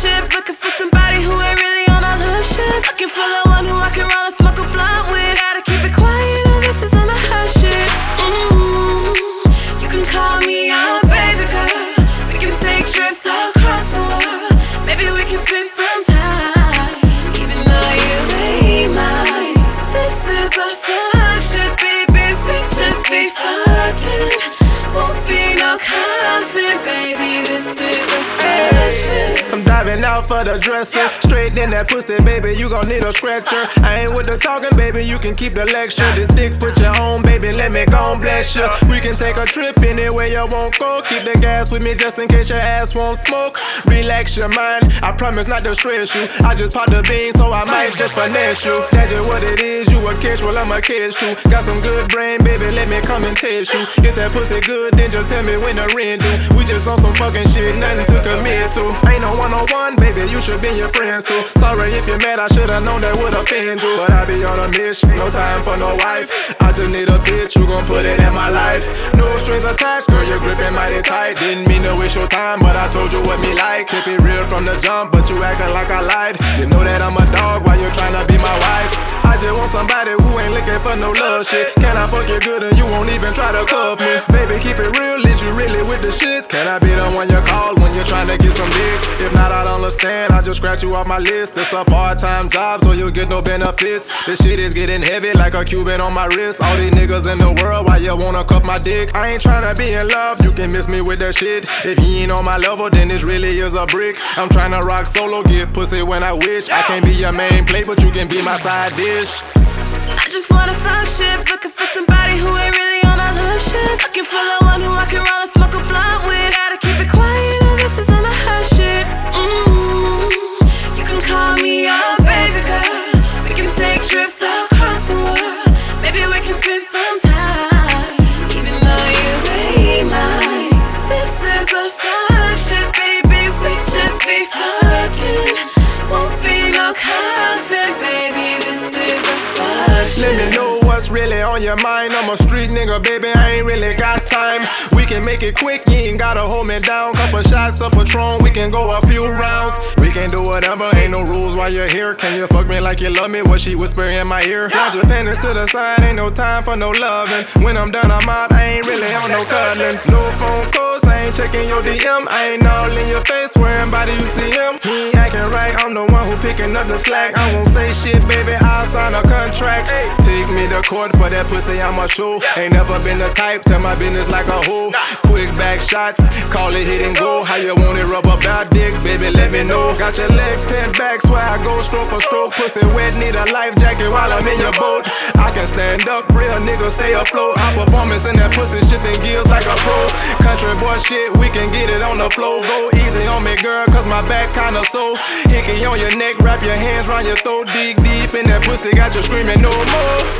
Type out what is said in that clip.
ship looking for somebody. For the dresser. Straight in that pussy, baby, you gon' need a stretcher. Uh. I ain't with the talking, baby, you can keep the lecture. This dick put you on, baby, let me gon' bless you. Uh. We can take a trip anywhere you won't go. Keep the gas with me just in case your ass won't smoke. Relax your mind, I promise not to stress you. I just pop the bean, so I might just finesse you. That's just what it is, you a catch, well I'm a catch too. Got some good brain, baby, let me come and test you. If that pussy good, then just tell me when the rent due. We just on some fucking shit, nothing to commit to. Ain't no one on one, baby, you should be your friends too. Sorry if you're mad, I should've known that would offend you. But I be on a mission, no time for no wife. I just need a bitch, you gon' put it in my life. No strings attached, girl, you're gripping mighty tight. Didn't mean to waste your time, but I told you what me like. Keep it real from the jump, but you acting like I lied. You know that I'm a dog while you're trying to be my wife. I just want somebody who ain't looking for no love shit. Can I fuck you good and you won't even try to cuff me? Baby, keep it real, is you really with the shits? Can I be the one you call when you're trying to get some dick? If not, I don't understand. I just scratch you off my list. It's a part-time job, so you'll get no benefits. This shit is getting heavy like a Cuban on my wrist. All these niggas in the world, why you wanna cuff my dick? I ain't trying to be in love, you can miss me with that shit. If he ain't on my level, then this really is a brick. I'm trying to rock solo, get pussy when I wish. I can't be your main play, but you can be my side dish. I just wanna fuck shit, looking for somebody who ain't really on that love shit. Looking for the one who really on your mind. I'm a street nigga, baby. I ain't really got time. We can make it quick, you ain't gotta hold me down. Couple shots of Patron, we can go a few rounds. We can do whatever, ain't no rules while you're here. Can you fuck me like you love me? What she whisper in my ear? Got your panties to the side, ain't no time for no loving. When I'm done, I'm out, I ain't really on no cuddling. No phone calls, I ain't checking your DM. I ain't all in your face, worrying about it, you see him. He ain't acting right, I'm the one picking up the slack. I won't say shit, baby, I'll sign a contract. Take me to court for that pussy, I'm a show. Ain't never been the type, tell my business like a hoe. Shots, call it hit and go. How you want it, rub up that dick, baby, let me know. Got your legs ten back, swear I go stroke for stroke. Pussy wet, need a life jacket while I'm in your boat. I can stand up, real nigga, stay afloat. High performance in that pussy, shifting gears like a pro. Country boy shit, we can get it on the floor. Go easy on me, girl, cause my back kinda sore. Hickey on your neck, wrap your hands round your throat. Dig deep in that pussy, got you screaming no more.